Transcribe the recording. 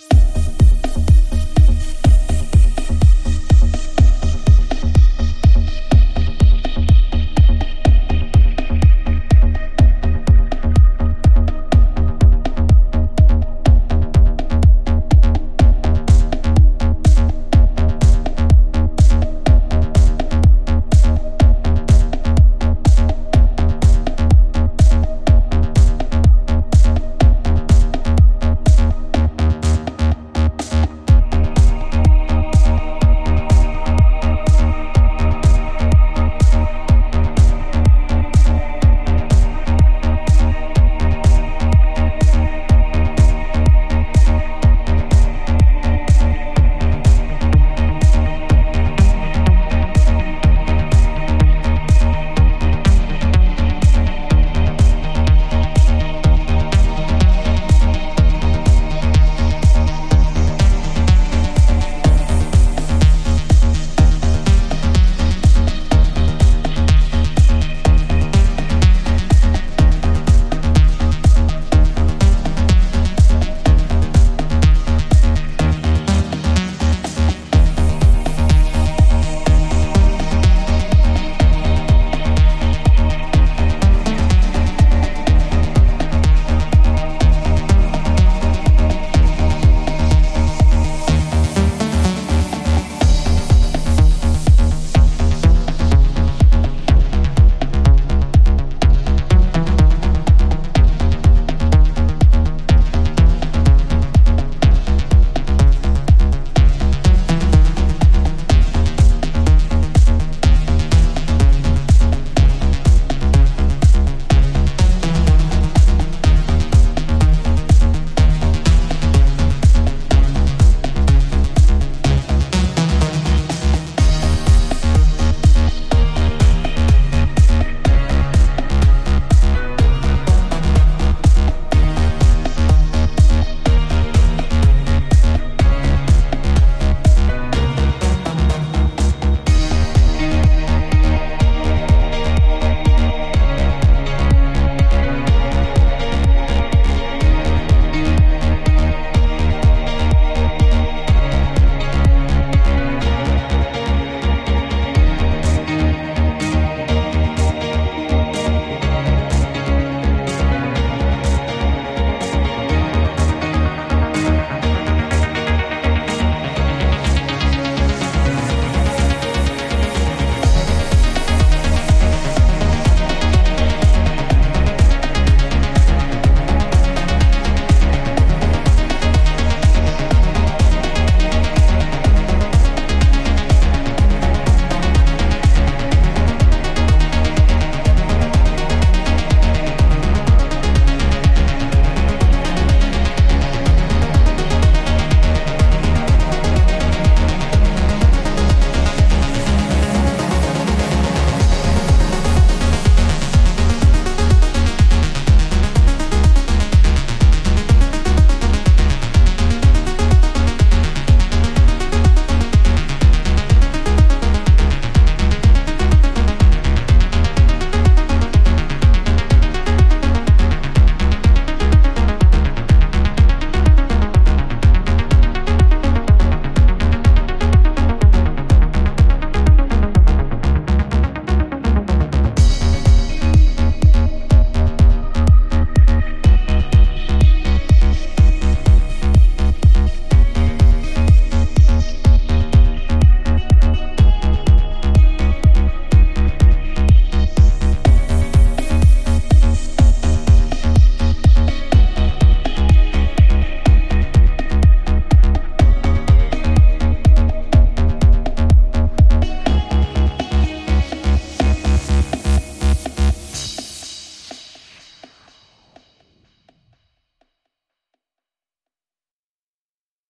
Bye.